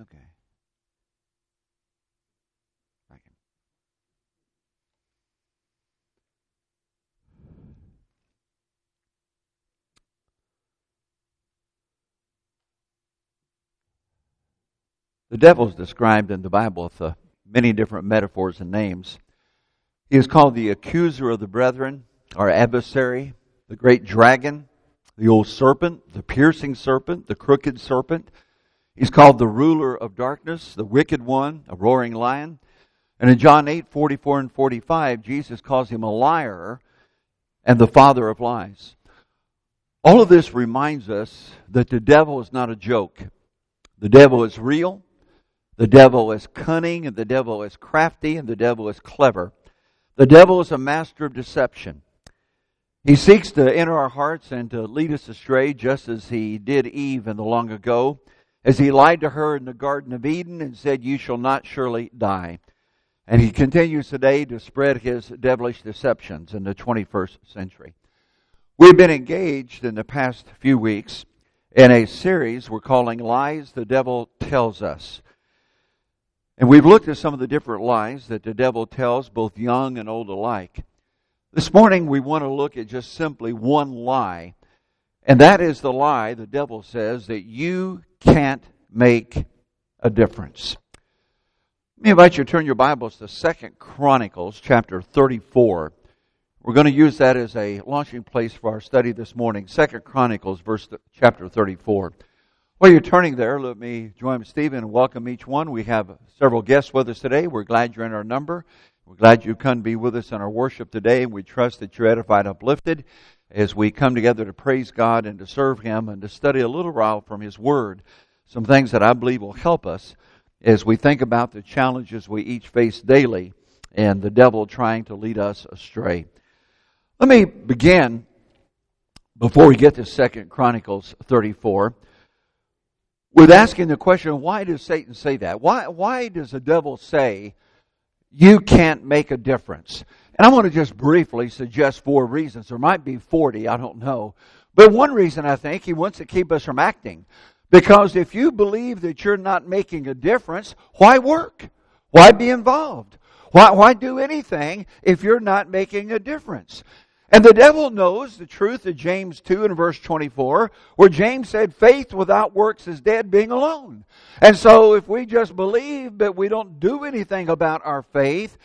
Okay. Thank you. The devil is described in the Bible with uh, many different metaphors and names. He is called the accuser of the brethren, our adversary, the great dragon, the old serpent, the piercing serpent, the crooked serpent. He's called the ruler of darkness, the wicked one, a roaring lion. And in John 8, 44 and 45, Jesus calls him a liar and the father of lies. All of this reminds us that the devil is not a joke. The devil is real. The devil is cunning and the devil is crafty and the devil is clever. The devil is a master of deception. He seeks to enter our hearts and to lead us astray just as he did Eve in the long ago, as he lied to her in the Garden of Eden and said, You shall not surely die. And he continues today to spread his devilish deceptions in the 21st century. We've been engaged in the past few weeks in a series we're calling Lies the Devil Tells Us. And we've looked at some of the different lies that the devil tells both young and old alike. This morning we want to look at just simply one lie, and that is the lie the devil says that you can't make a difference. Let me invite you to turn your Bibles to Second Chronicles chapter 34. We're going to use that as a launching place for our study this morning. Second Chronicles verse chapter 34. While you're turning there, let me join Stephen and welcome each one. We have several guests with us today. We're glad you're in our number. We're glad you come be with us in our worship today, and we trust that you're edified, and uplifted as we come together to praise God and to serve Him and to study a little while from His Word. Some things that I believe will help us as we think about the challenges we each face daily and the devil trying to lead us astray. Let me begin before we get to Second Chronicles 34 with asking the question, why does Satan say that? Why, why does the devil say, you can't make a difference? And I want to just briefly suggest four reasons. There might be 40, I don't know. But one reason I think he wants to keep us from acting. Because if you believe that you're not making a difference, why work? Why be involved? Why, why do anything if you're not making a difference? And the devil knows the truth of James 2 and verse 24, where James said, faith without works is dead being alone. And so if we just believe but we don't do anything about our faith,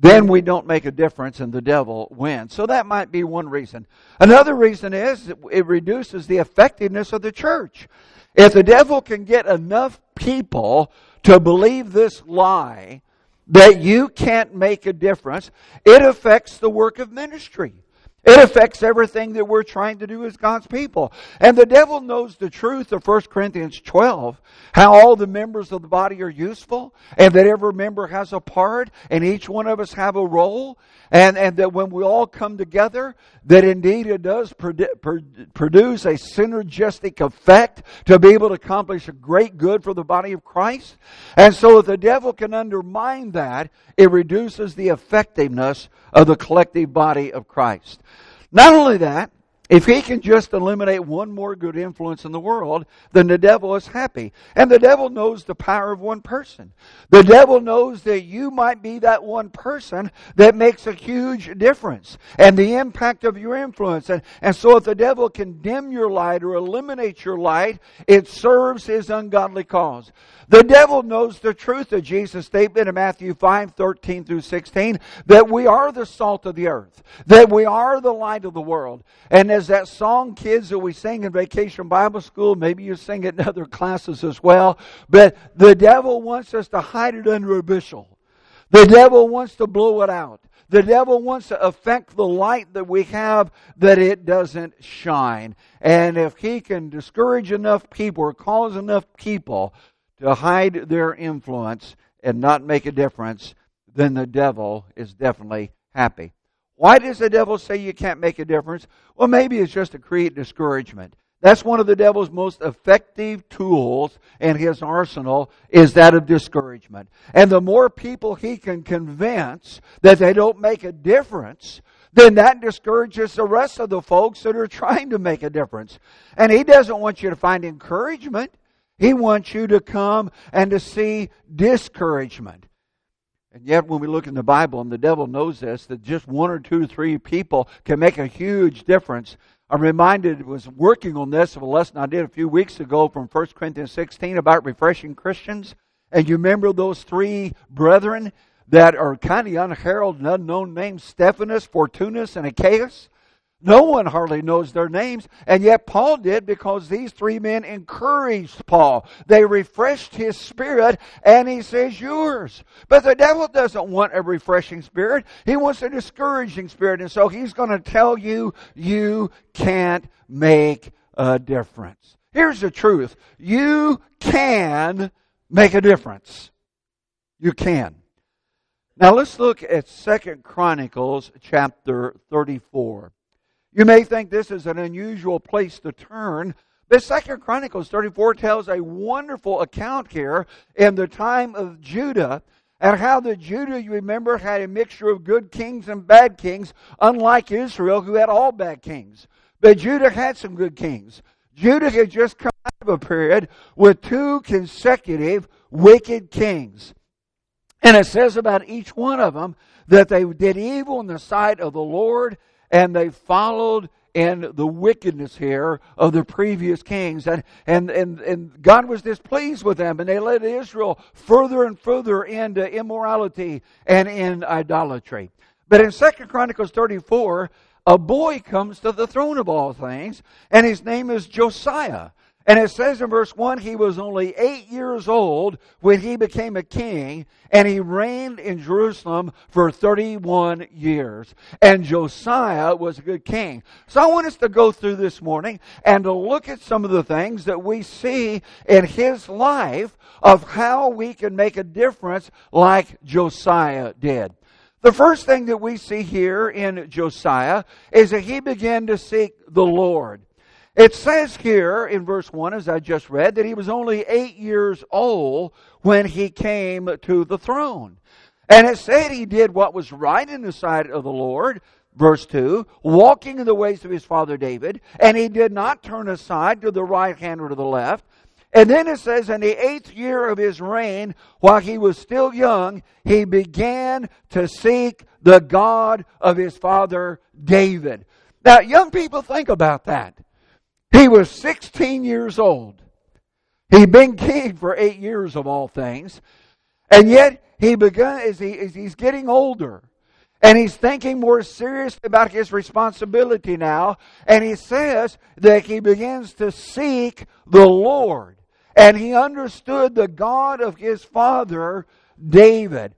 then we don't make a difference and the devil wins. So that might be one reason. Another reason is it reduces the effectiveness of the church. If the devil can get enough people to believe this lie, that you can't make a difference, it affects the work of ministry. It affects everything that we're trying to do as God's people. And the devil knows the truth of 1 Corinthians 12, how all the members of the body are useful, and that every member has a part, and each one of us have a role, and, and that when we all come together, that indeed it does produce a synergistic effect to be able to accomplish a great good for the body of Christ. And so if the devil can undermine that, it reduces the effectiveness of the collective body of Christ. Not only that, if he can just eliminate one more good influence in the world, then the devil is happy. And the devil knows the power of one person. The devil knows that you might be that one person that makes a huge difference and the impact of your influence. And, and so if the devil can dim your light or eliminate your light, it serves his ungodly cause. The devil knows the truth of Jesus' statement in Matthew 5, 13 through 16, that we are the salt of the earth, that we are the light of the world. And as that song, kids, that we sing in vacation Bible school, maybe you sing it in other classes as well, but the devil wants us to hide it under a bushel. The devil wants to blow it out. The devil wants to affect the light that we have that it doesn't shine. And if he can discourage enough people or cause enough people to hide their influence and not make a difference, then the devil is definitely happy. Why does the devil say you can't make a difference? Well, maybe it's just to create discouragement. That's one of the devil's most effective tools in his arsenal is that of discouragement. And the more people he can convince that they don't make a difference, then that discourages the rest of the folks that are trying to make a difference. And he doesn't want you to find encouragement. He wants you to come and to see discouragement. And yet, when we look in the Bible, and the devil knows this, that just one or two, three people can make a huge difference. I'm reminded, was working on this of a lesson I did a few weeks ago from 1 Corinthians 16 about refreshing Christians. And you remember those three brethren that are kind of unheralded unknown names Stephanas, Fortunus, and Achaicus? No one hardly knows their names, and yet Paul did because these three men encouraged Paul. They refreshed his spirit, and he says, Yours. But the devil doesn't want a refreshing spirit, he wants a discouraging spirit, and so he's going to tell you, You can't make a difference. Here's the truth you can make a difference. You can. Now let's look at Second Chronicles chapter 34. You may think this is an unusual place to turn, but Second Chronicles 34 tells a wonderful account here in the time of Judah and how the Judah, you remember, had a mixture of good kings and bad kings, unlike Israel, who had all bad kings. But Judah had some good kings. Judah had just come out of a period with two consecutive wicked kings. And it says about each one of them that they did evil in the sight of the Lord and they followed in the wickedness here of the previous kings. And, and, and, and God was displeased with them, and they led Israel further and further into immorality and in idolatry. But in Second Chronicles 34, a boy comes to the throne of all things, and his name is Josiah. And it says in verse 1 he was only eight years old when he became a king, and he reigned in Jerusalem for 31 years. And Josiah was a good king. So I want us to go through this morning and to look at some of the things that we see in his life of how we can make a difference like Josiah did. The first thing that we see here in Josiah is that he began to seek the Lord. It says here in verse 1, as I just read, that he was only eight years old when he came to the throne. And it said he did what was right in the sight of the Lord, verse 2, walking in the ways of his father David, and he did not turn aside to the right hand or to the left. And then it says, in the eighth year of his reign, while he was still young, he began to seek the God of his father David. Now, young people, think about that. He was 16 years old. He'd been king for eight years of all things. And yet, he began, as, he, as he's getting older, and he's thinking more seriously about his responsibility now, and he says that he begins to seek the Lord. And he understood the God of his father, David.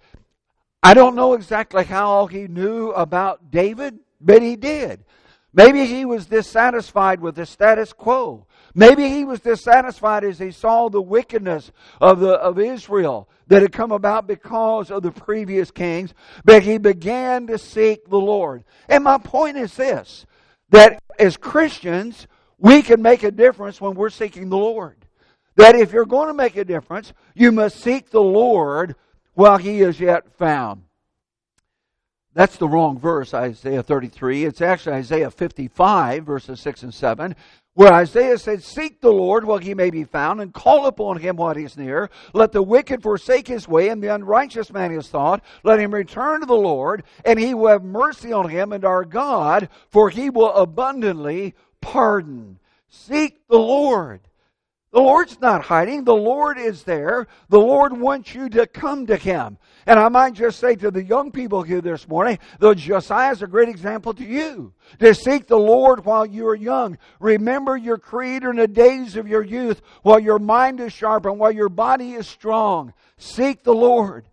I don't know exactly how he knew about David, but he did. Maybe he was dissatisfied with the status quo. Maybe he was dissatisfied as he saw the wickedness of, the, of Israel that had come about because of the previous kings, but he began to seek the Lord. And my point is this that as Christians, we can make a difference when we're seeking the Lord. That if you're going to make a difference, you must seek the Lord while he is yet found. That's the wrong verse, Isaiah 33. It's actually Isaiah 55, verses 6 and 7, where Isaiah said, Seek the Lord while he may be found, and call upon him while he is near. Let the wicked forsake his way, and the unrighteous man his thought. Let him return to the Lord, and he will have mercy on him and our God, for he will abundantly pardon. Seek the Lord. The Lord's not hiding. The Lord is there. The Lord wants you to come to Him. And I might just say to the young people here this morning, though Josiah is a great example to you, to seek the Lord while you are young. Remember your Creator in the days of your youth, while your mind is sharp and while your body is strong. Seek the Lord.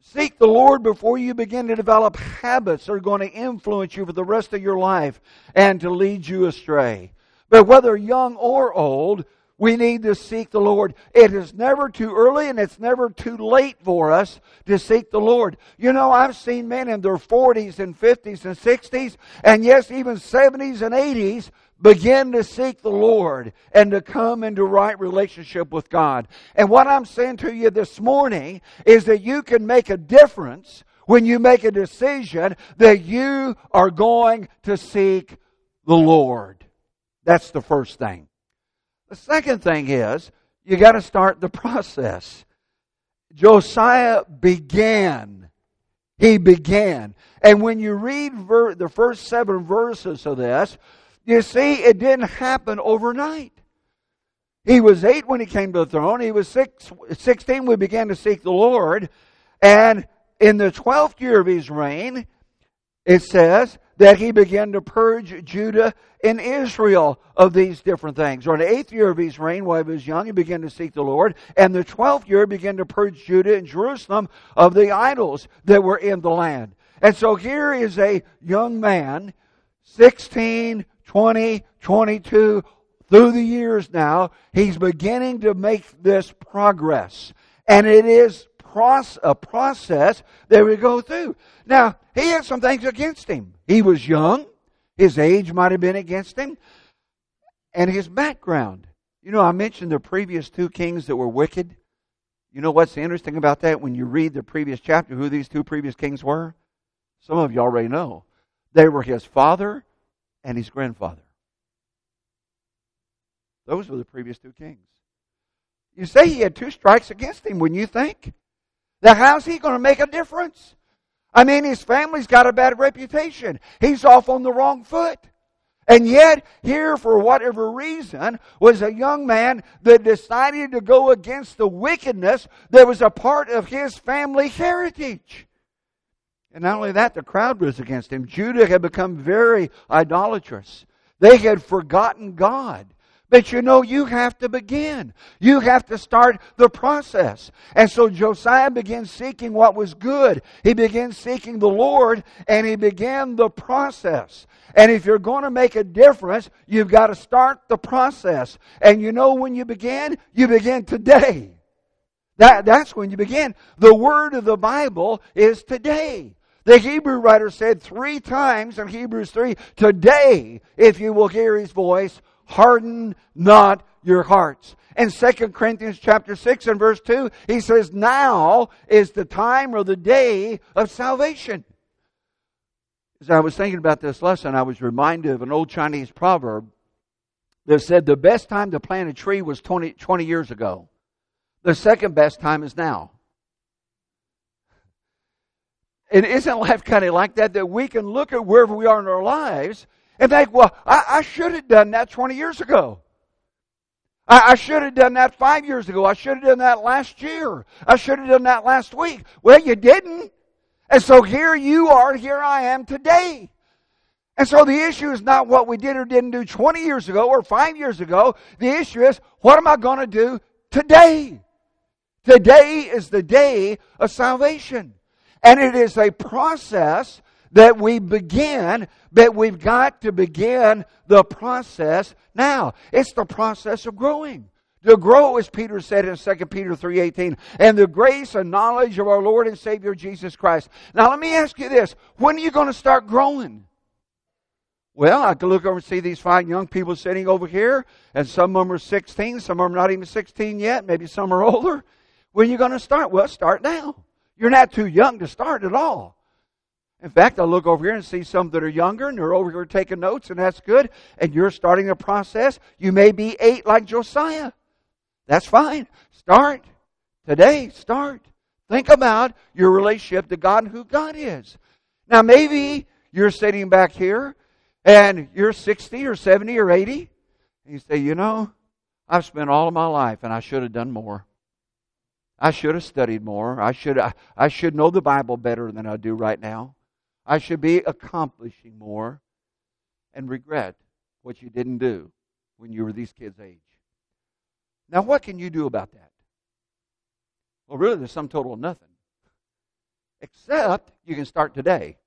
Seek the Lord before you begin to develop habits that are going to influence you for the rest of your life and to lead you astray. But whether young or old, we need to seek the Lord. It is never too early and it's never too late for us to seek the Lord. You know, I've seen men in their 40s and 50s and 60s, and yes, even 70s and 80s begin to seek the Lord and to come into right relationship with God. And what I'm saying to you this morning is that you can make a difference when you make a decision that you are going to seek the Lord. That's the first thing. The second thing is, you got to start the process. Josiah began. He began. And when you read ver- the first seven verses of this, you see it didn't happen overnight. He was eight when he came to the throne. He was six, 16 when he began to seek the Lord. And in the 12th year of his reign, it says that he began to purge Judah and Israel of these different things. Or in the eighth year of his reign, while he was young, he began to seek the Lord. And the 12th year began to purge Judah and Jerusalem of the idols that were in the land. And so here is a young man, 16, 20, 22, through the years now, he's beginning to make this progress. And it is a process that we go through. Now, he had some things against him. He was young. His age might have been against him. And his background. You know, I mentioned the previous two kings that were wicked. You know what's interesting about that? When you read the previous chapter, who these two previous kings were? Some of you already know. They were his father and his grandfather. Those were the previous two kings. You say he had two strikes against him when you think? Now, how's he going to make a difference? I mean, his family's got a bad reputation. He's off on the wrong foot. And yet, here, for whatever reason, was a young man that decided to go against the wickedness that was a part of his family heritage. And not only that, the crowd was against him. Judah had become very idolatrous. They had forgotten God. But you know, you have to begin. You have to start the process. And so Josiah began seeking what was good. He began seeking the Lord and he began the process. And if you're going to make a difference, you've got to start the process. And you know when you begin? You begin today. That, that's when you begin. The word of the Bible is today. The Hebrew writer said three times in Hebrews 3, today, if you will hear his voice, harden not your hearts. In 2 Corinthians chapter 6 and verse 2, he says, Now is the time or the day of salvation. As I was thinking about this lesson, I was reminded of an old Chinese proverb that said the best time to plant a tree was 20, 20 years ago. The second best time is now. And isn't life kind of like that? That we can look at wherever we are in our lives and think, well, I, I should have done that 20 years ago. I, I should have done that five years ago. I should have done that last year. I should have done that last week. Well, you didn't. And so here you are, here I am today. And so the issue is not what we did or didn't do 20 years ago or five years ago. The issue is, what am I going to do today? Today is the day of salvation. And it is a process that we begin, but we've got to begin the process now. It's the process of growing. To grow, as Peter said in 2 Peter 3.18, and the grace and knowledge of our Lord and Savior Jesus Christ. Now let me ask you this. When are you going to start growing? Well, I can look over and see these fine young people sitting over here, and some of them are 16, some of them are not even 16 yet, maybe some are older. When are you going to start? Well, start now. You're not too young to start at all. In fact, I look over here and see some that are younger and they're over here taking notes, and that's good. And you're starting a process. You may be eight like Josiah. That's fine. Start today. Start. Think about your relationship to God and who God is. Now, maybe you're sitting back here and you're 60 or 70 or 80, and you say, You know, I've spent all of my life and I should have done more. I should have studied more. I should, I, I should know the Bible better than I do right now. I should be accomplishing more and regret what you didn't do when you were these kids' age. Now, what can you do about that? Well, really, there's some total of nothing. Except you can start today.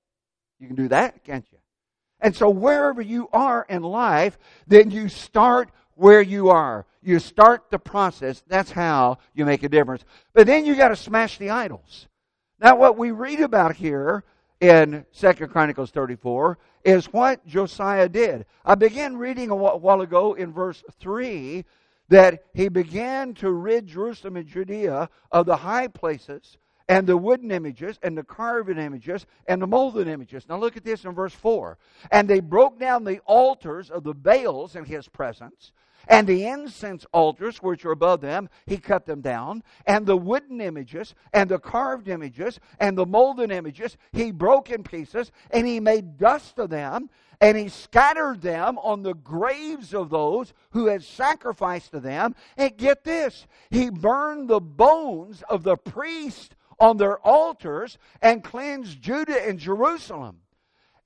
You can do that, can't you? And so, wherever you are in life, then you start where you are. You start the process. That's how you make a difference. But then you got to smash the idols. Now, what we read about here in Second Chronicles 34 is what Josiah did. I began reading a while ago in verse 3 that he began to rid Jerusalem and Judea of the high places and the wooden images and the carved images and the molded images. Now look at this in verse 4. And they broke down the altars of the Baals in his presence and the incense altars which were above them, he cut them down. And the wooden images, and the carved images, and the molded images, he broke in pieces, and he made dust of them, and he scattered them on the graves of those who had sacrificed to them. And get this, he burned the bones of the priests on their altars and cleansed Judah and Jerusalem.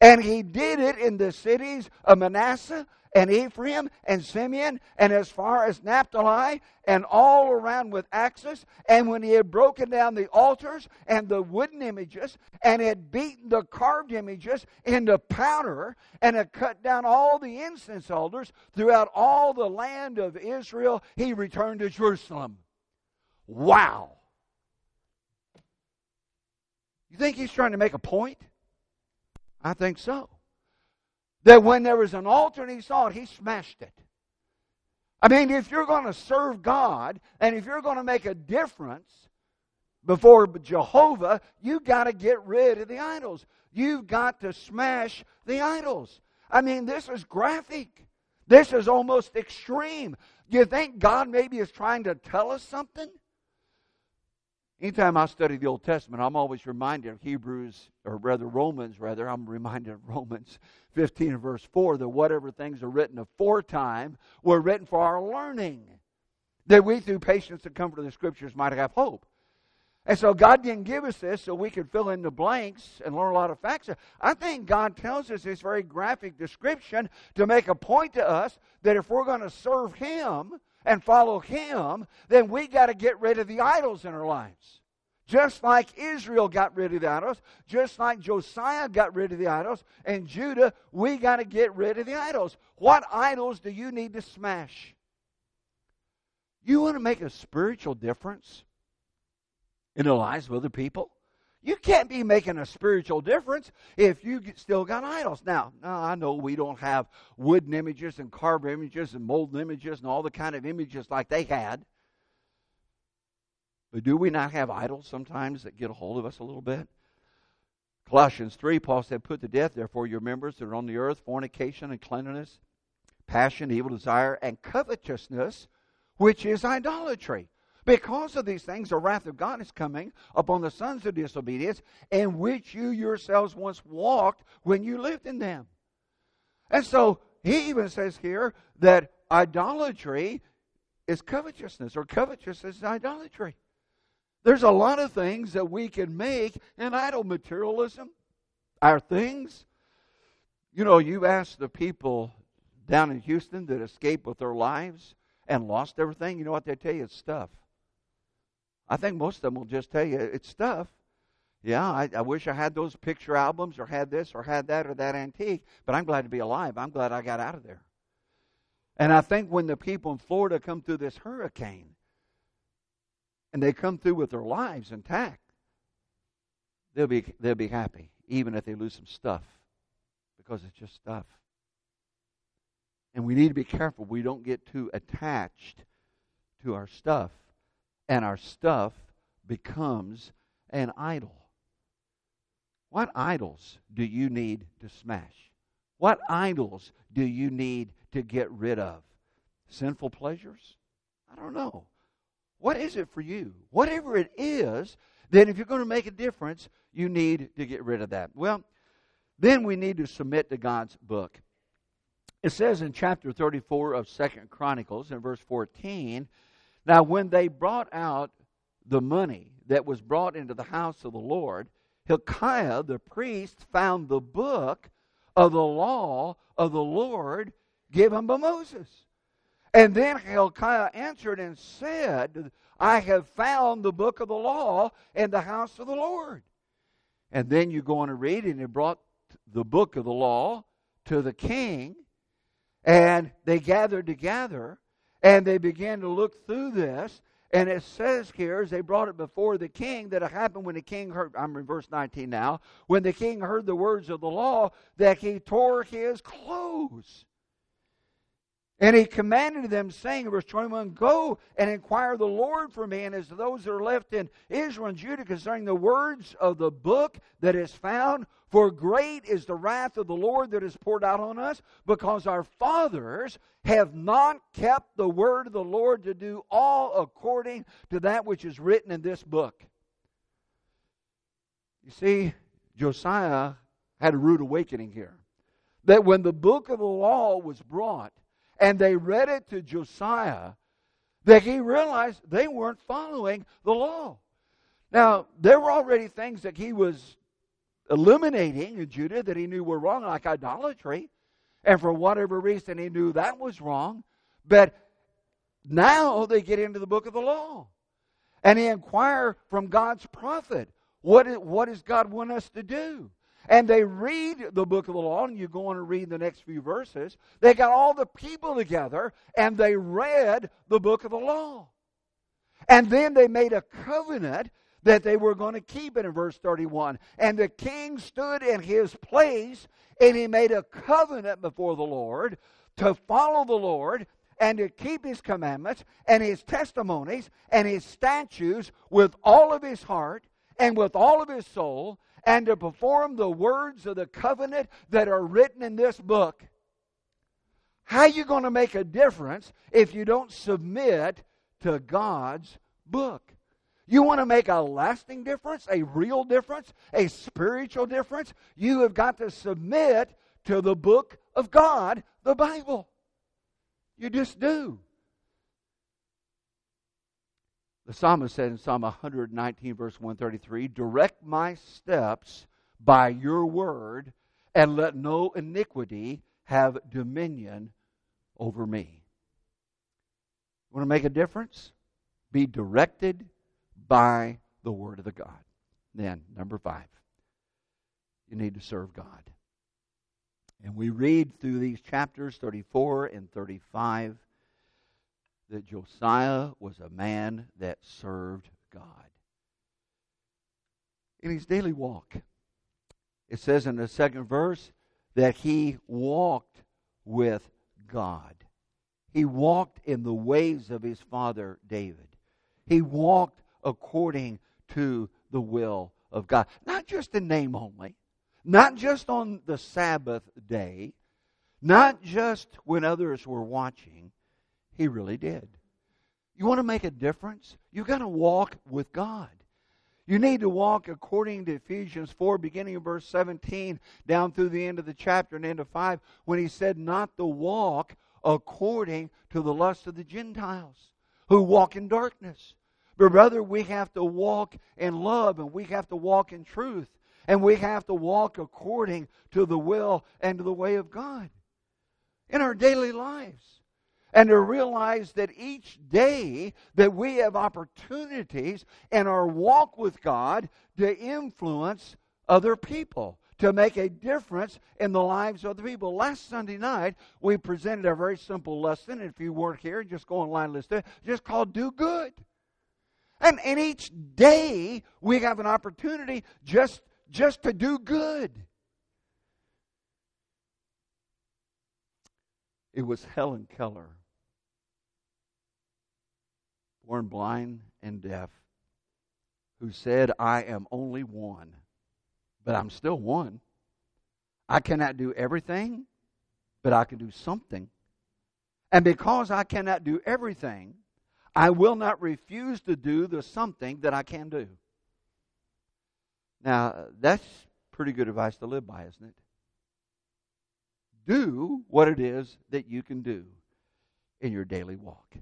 And he did it in the cities of Manasseh and Ephraim and Simeon and as far as Naphtali and all around with axes. And when he had broken down the altars and the wooden images and had beaten the carved images into powder and had cut down all the incense altars throughout all the land of Israel, he returned to Jerusalem. Wow. You think he's trying to make a point? I think so that when there was an altar and he saw it, he smashed it. I mean, if you're going to serve God and if you're going to make a difference before Jehovah, you've got to get rid of the idols. You've got to smash the idols. I mean, this is graphic. This is almost extreme. You think God maybe is trying to tell us something? Anytime I study the Old Testament, I'm always reminded of Hebrews, or rather Romans, rather, I'm reminded of Romans 15 and verse 4 that whatever things are written aforetime were written for our learning, that we through patience and comfort of the Scriptures might have hope. And so God didn't give us this so we could fill in the blanks and learn a lot of facts. I think God tells us this very graphic description to make a point to us that if we're going to serve Him, and follow Him, then we got to get rid of the idols in our lives. Just like Israel got rid of the idols, just like Josiah got rid of the idols, and Judah, we got to get rid of the idols. What idols do you need to smash? You want to make a spiritual difference in the lives of other people? You can't be making a spiritual difference if you still got idols. Now, now, I know we don't have wooden images and carved images and molded images and all the kind of images like they had. But do we not have idols sometimes that get a hold of us a little bit? Colossians 3, Paul said, Put to death, therefore, your members that are on the earth fornication and cleanliness, passion, evil desire, and covetousness, which is idolatry. Because of these things, the wrath of God is coming upon the sons of disobedience, in which you yourselves once walked when you lived in them. And so he even says here that idolatry is covetousness, or covetousness is idolatry. There's a lot of things that we can make an idol materialism. Our things. You know, you ask the people down in Houston that escaped with their lives and lost everything, you know what they tell you? It's stuff. I think most of them will just tell you it's stuff. Yeah, I, I, wish I had those picture albums or had this or had that or that antique, but I'm glad to be alive. I'm glad I got out of there. And I think when the people in Florida come through this hurricane and they come through with their lives intact, they'll be, they'll be happy, even if they lose some stuff, because it's just stuff. And we need to be careful we don't get too attached to our stuff and our stuff becomes an idol. What idols do you need to smash? What idols do you need to get rid of? Sinful pleasures? I don't know. What is it for you? Whatever it is, then if you're going to make a difference, you need to get rid of that. Well, then we need to submit to God's book. It says in chapter 34 of Second Chronicles, in verse 14, now, when they brought out the money that was brought into the house of the Lord, Hilkiah the priest found the book of the law of the Lord given by Moses. And then Hilkiah answered and said, I have found the book of the law in the house of the Lord. And then you go on and read, and he brought the book of the law to the king, and they gathered together and they began to look through this. And it says here, as they brought it before the king, that it happened when the king heard, I'm in verse 19 now, when the king heard the words of the law, that he tore his clothes. And he commanded them, saying in verse 21, Go and inquire the Lord for me, and as those that are left in Israel and Judah concerning the words of the book that is found. For great is the wrath of the Lord that is poured out on us, because our fathers have not kept the word of the Lord to do all according to that which is written in this book. You see, Josiah had a rude awakening here. That when the book of the law was brought, and they read it to Josiah, that he realized they weren't following the law. Now, there were already things that he was eliminating in Judah that he knew were wrong, like idolatry. And for whatever reason, he knew that was wrong. But now they get into the book of the law. And he inquire from God's prophet, what, is, what does God want us to do? and they read the book of the law, and you go on and read the next few verses. They got all the people together and they read the book of the law. And then they made a covenant that they were going to keep it in verse 31. And the king stood in his place and he made a covenant before the Lord to follow the Lord and to keep his commandments and his testimonies and his statutes with all of his heart and with all of his soul and to perform the words of the covenant that are written in this book. How are you going to make a difference if you don't submit to God's book? You want to make a lasting difference, a real difference, a spiritual difference? You have got to submit to the book of God, the Bible. You just do. The psalmist said in Psalm 119, verse 133 Direct my steps by your word, and let no iniquity have dominion over me. Want to make a difference? Be directed by the word of the God. Then, number five, you need to serve God. And we read through these chapters 34 and 35 that Josiah was a man that served God. In his daily walk, it says in the second verse that he walked with God. He walked in the ways of his father David. He walked according to the will of God. Not just in name only, not just on the Sabbath day, not just when others were watching, he really did. You want to make a difference? You've got to walk with God. You need to walk according to Ephesians 4, beginning of verse 17, down through the end of the chapter and end of 5, when he said, Not to walk according to the lust of the Gentiles who walk in darkness. But, brother, we have to walk in love and we have to walk in truth and we have to walk according to the will and to the way of God in our daily lives and to realize that each day that we have opportunities in our walk with God to influence other people, to make a difference in the lives of the people. Last Sunday night, we presented a very simple lesson. If you weren't here, just go online and listen. Just called Do Good. And, and each day we have an opportunity just, just to do good. It was Helen Keller born blind and deaf, who said, I am only one, but I'm still one. I cannot do everything, but I can do something. And because I cannot do everything, I will not refuse to do the something that I can do. Now, that's pretty good advice to live by, isn't it? Do what it is that you can do in your daily walk.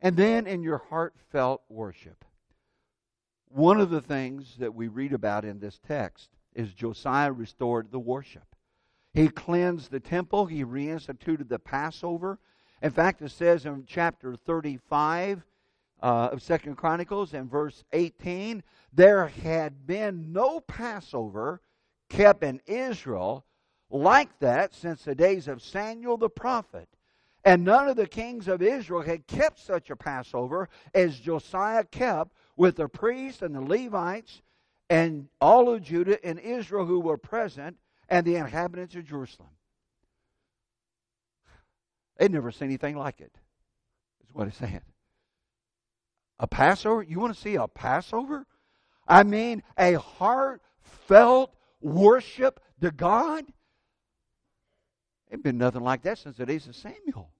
And then in your heartfelt worship. One of the things that we read about in this text is Josiah restored the worship. He cleansed the temple, he reinstituted the Passover. In fact, it says in chapter 35 uh, of Second Chronicles and verse 18, there had been no Passover kept in Israel like that since the days of Samuel the prophet. And none of the kings of Israel had kept such a Passover as Josiah kept with the priests and the Levites and all of Judah and Israel who were present and the inhabitants of Jerusalem. They'd never seen anything like it, is what he's saying. A Passover? You want to see a Passover? I mean, a heartfelt worship to God? Ain't been nothing like that since the days of Samuel.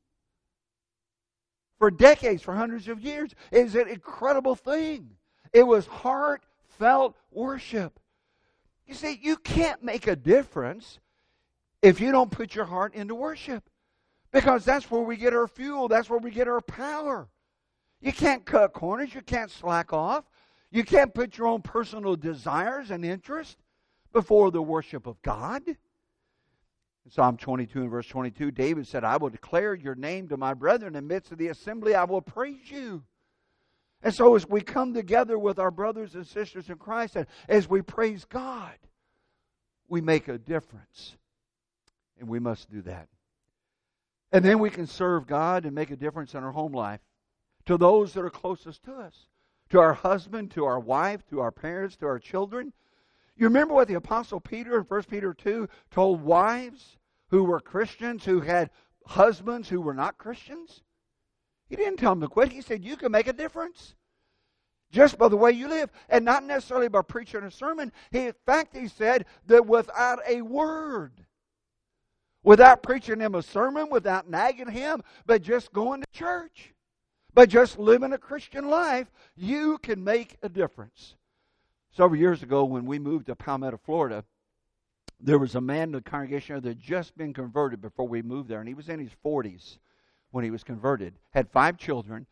For decades, for hundreds of years. It's an incredible thing. It was heartfelt worship. You see, you can't make a difference if you don't put your heart into worship. Because that's where we get our fuel, that's where we get our power. You can't cut corners, you can't slack off, you can't put your own personal desires and interests before the worship of God. In Psalm 22 and verse 22, David said, I will declare your name to my brethren. In the midst of the assembly, I will praise you. And so, as we come together with our brothers and sisters in Christ, and as we praise God, we make a difference. And we must do that. And then we can serve God and make a difference in our home life to those that are closest to us to our husband, to our wife, to our parents, to our children. You remember what the Apostle Peter in 1 Peter 2 told wives who were Christians, who had husbands who were not Christians? He didn't tell them to quit. He said, You can make a difference just by the way you live, and not necessarily by preaching a sermon. He, in fact, he said that without a word, without preaching him a sermon, without nagging him, but just going to church, but just living a Christian life, you can make a difference. Several years ago, when we moved to Palmetto, Florida, there was a man in the congregation that had just been converted before we moved there, and he was in his 40s when he was converted. Had five children.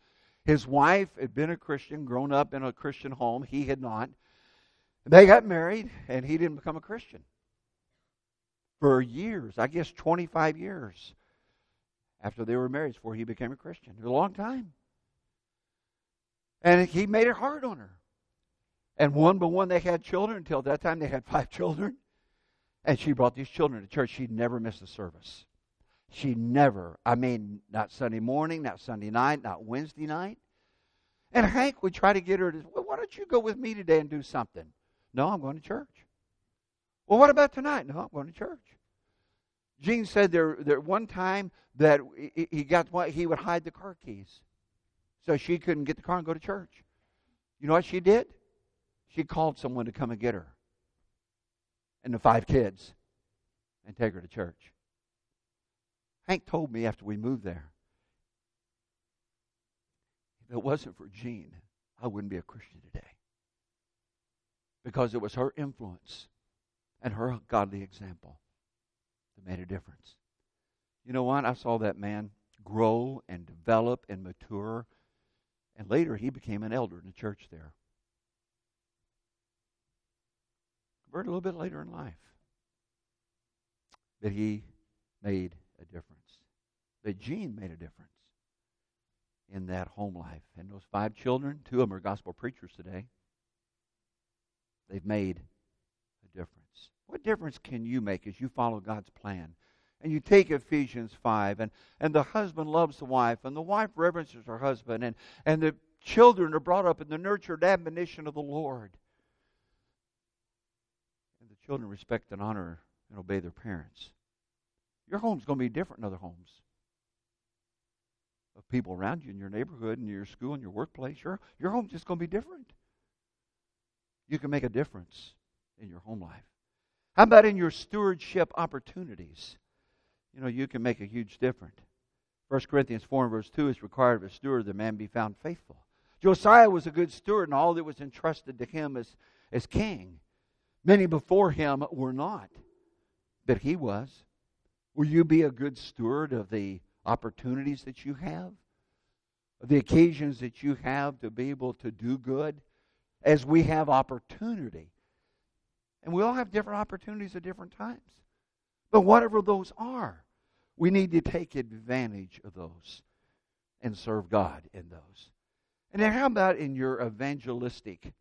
His wife had been a Christian, grown up in a Christian home. He had not. They got married, and he didn't become a Christian for years. I guess 25 years after they were married before he became a Christian. A long time. And he made it hard on her. And one by one, they had children. Until that time, they had five children. And she brought these children to church. She never missed a service. She never, I mean, not Sunday morning, not Sunday night, not Wednesday night. And Hank would try to get her to, well, why don't you go with me today and do something? No, I'm going to church. Well, what about tonight? No, I'm going to church. Jean said there, there one time that he got he would hide the car keys so she couldn't get the car and go to church. You know what she did? She called someone to come and get her and the five kids and take her to church. Hank told me after we moved there, if it wasn't for Jean, I wouldn't be a Christian today. Because it was her influence and her godly example that made a difference. You know what? I saw that man grow and develop and mature. And later he became an elder in the church there. converted a little bit later in life. But he made a difference. That Jean made a difference in that home life. And those five children, two of them are gospel preachers today. They've made. What difference can you make as you follow God's plan? And you take Ephesians 5, and, and the husband loves the wife, and the wife reverences her husband, and, and the children are brought up in the nurtured admonition of the Lord And the children respect and honor and obey their parents. Your home's going to be different than other homes. Of people around you in your neighborhood and your school and your workplace, your, your home's just going to be different. You can make a difference in your home life. How about in your stewardship opportunities? You know, you can make a huge difference. 1 Corinthians 4 verse 2 is required of a steward that man be found faithful. Josiah was a good steward, and all that was entrusted to him as, as king. Many before him were not, but he was. Will you be a good steward of the opportunities that you have, of the occasions that you have to be able to do good, as we have opportunity? And we all have different opportunities at different times. But whatever those are, we need to take advantage of those and serve God in those. And then how about in your evangelistic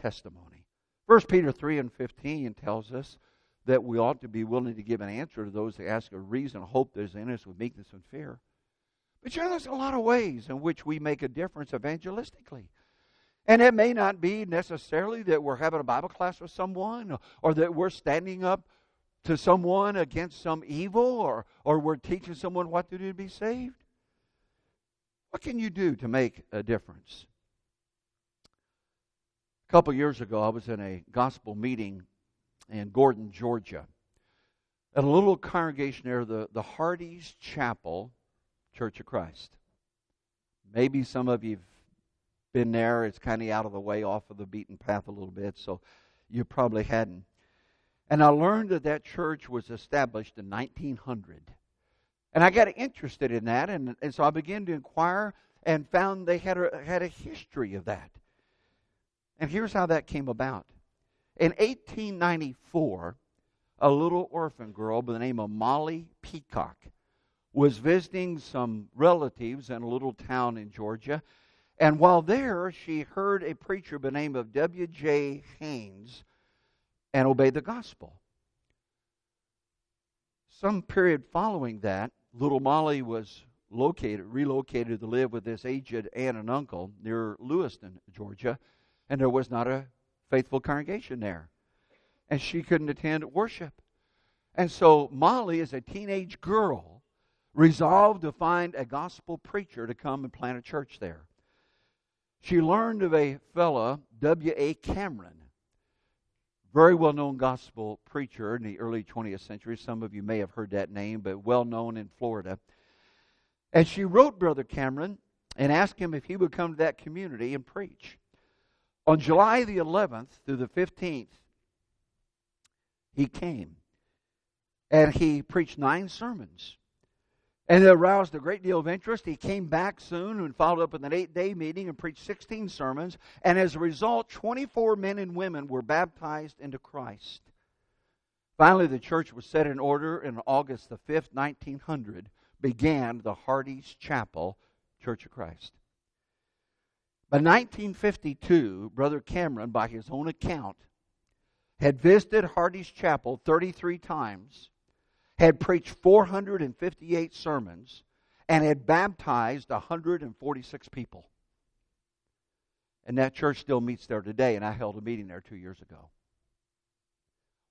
testimony? 1 Peter 3 and 15 tells us that we ought to be willing to give an answer to those that ask a reason, hope that is in us with meekness and fear. But there's a lot of ways in which we make a difference evangelistically. And it may not be necessarily that we're having a Bible class with someone or that we're standing up to someone against some evil or, or we're teaching someone what to do to be saved? What can you do to make a difference? A couple years ago, I was in a gospel meeting in Gordon, Georgia, at a little congregation there, the, the Hardy's Chapel Church of Christ. Maybe some of you've been there. It's kind of out of the way, off of the beaten path a little bit, so you probably hadn't. And I learned that that church was established in 1900. And I got interested in that, and, and so I began to inquire and found they had a, had a history of that. And here's how that came about. In 1894, a little orphan girl by the name of Molly Peacock was visiting some relatives in a little town in Georgia. And while there, she heard a preacher by the name of W.J. Haynes and obeyed the gospel. Some period following that, little Molly was located, relocated to live with this aged aunt and uncle near Lewiston, Georgia, and there was not a faithful congregation there. And she couldn't attend worship. And so Molly, as a teenage girl, resolved to find a gospel preacher to come and plant a church there. She learned of a fellow, W.A. Cameron, very well known gospel preacher in the early 20th century. Some of you may have heard that name, but well known in Florida. And she wrote Brother Cameron and asked him if he would come to that community and preach. On July the 11th through the 15th, he came and he preached nine sermons. And it aroused a great deal of interest. He came back soon and followed up with an eight day meeting and preached 16 sermons. And as a result, 24 men and women were baptized into Christ. Finally, the church was set in order in August the 5th, 1900, began the Hardy's Chapel Church of Christ. By 1952, Brother Cameron, by his own account, had visited Hardy's Chapel 33 times had preached 458 sermons, and had baptized 146 people. And that church still meets there today, and I held a meeting there two years ago.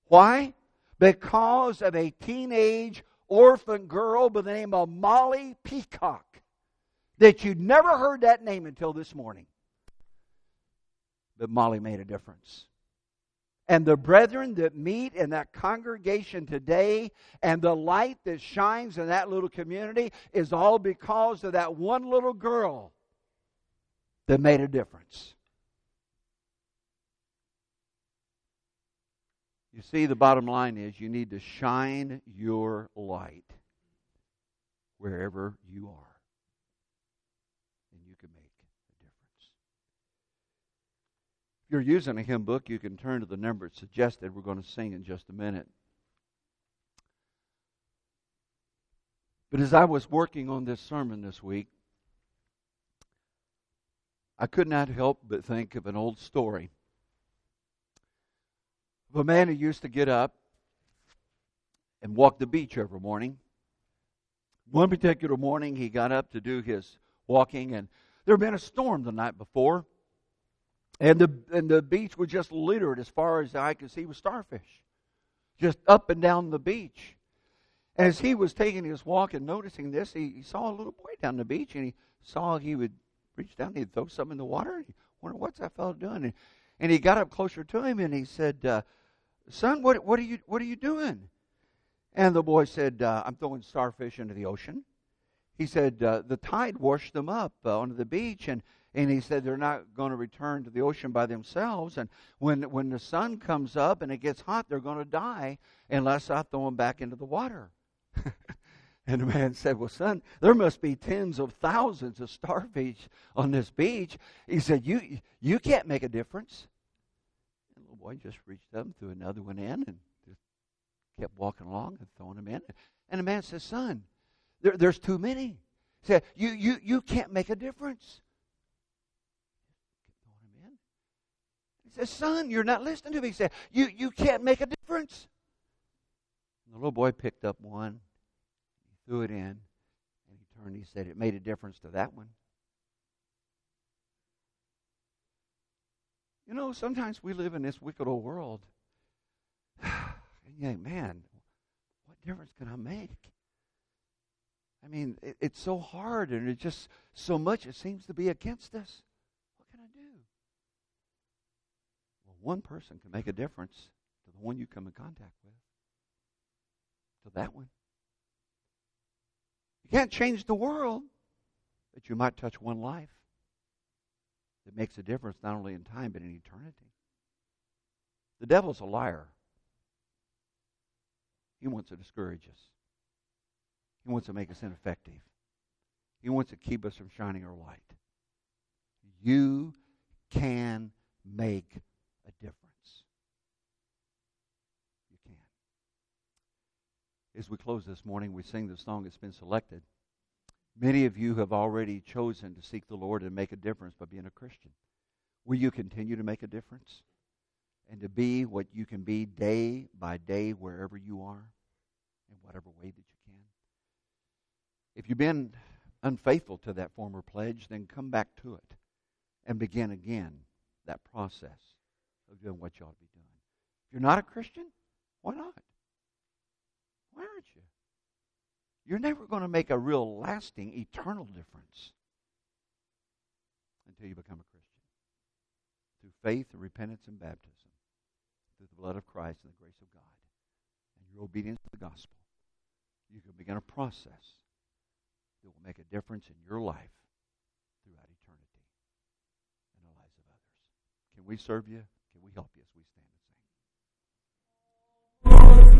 Why? Because of a teenage orphan girl by the name of Molly Peacock. That you'd never heard that name until this morning. But Molly made a difference and the brethren that meet in that congregation today and the light that shines in that little community is all because of that one little girl that made a difference. You see, the bottom line is you need to shine your light wherever you are. If you're using a hymn book, you can turn to the number suggested. We're going to sing in just a minute. But as I was working on this sermon this week, I could not help but think of an old story of a man who used to get up and walk the beach every morning. One particular morning, he got up to do his walking, and there had been a storm the night before. And the, and the beach was just littered as far as I could see with starfish, just up and down the beach. As he was taking his walk and noticing this, he, he saw a little boy down the beach, and he saw he would reach down, he'd throw something in the water. He wondered, what's that fellow doing? And, and he got up closer to him, and he said, uh, "Son, what, what are you what are you doing?" And the boy said, uh, "I'm throwing starfish into the ocean." He said, uh, "The tide washed them up uh, onto the beach, and and he said they're not going to return to the ocean by themselves. And when when the sun comes up and it gets hot, they're going to die unless I throw them back into the water. and the man said, "Well, son, there must be tens of thousands of starfish on this beach." He said, "You you can't make a difference." And the little boy just reached up and threw another one in and just kept walking along and throwing them in. And the man said, "Son, there, there's too many." He said, "You you you can't make a difference." Says, Son, you're not listening to me. He said, You, you can't make a difference. And the little boy picked up one, threw it in, and he turned. He said, It made a difference to that one. You know, sometimes we live in this wicked old world. And you think, man, what difference can I make? I mean, it, it's so hard and it's just so much it seems to be against us. What can I do? Well, one person can make a difference to the one you come in contact with, to that one. You can't change the world, but you might touch one life that makes a difference not only in time but in eternity. The devil's a liar. He wants to discourage us. He wants to make us ineffective. He wants to keep us from shining our light. You can make a difference. You can. As we close this morning, we sing the song that's been selected. Many of you have already chosen to seek the Lord and make a difference by being a Christian. Will you continue to make a difference? And to be what you can be day by day wherever you are, in whatever way that you can? if you've been unfaithful to that former pledge, then come back to it and begin again that process of doing what you ought to be doing. If you're not a Christian, why not? Why aren't you? You're never going to make a real lasting, eternal difference until you become a Christian. Through faith and repentance and baptism, through the blood of Christ and the grace of God, and your obedience to the gospel, you can begin a process that will make a difference in your life throughout eternity and the lives of others. Can we serve you? Can we help you as we stand?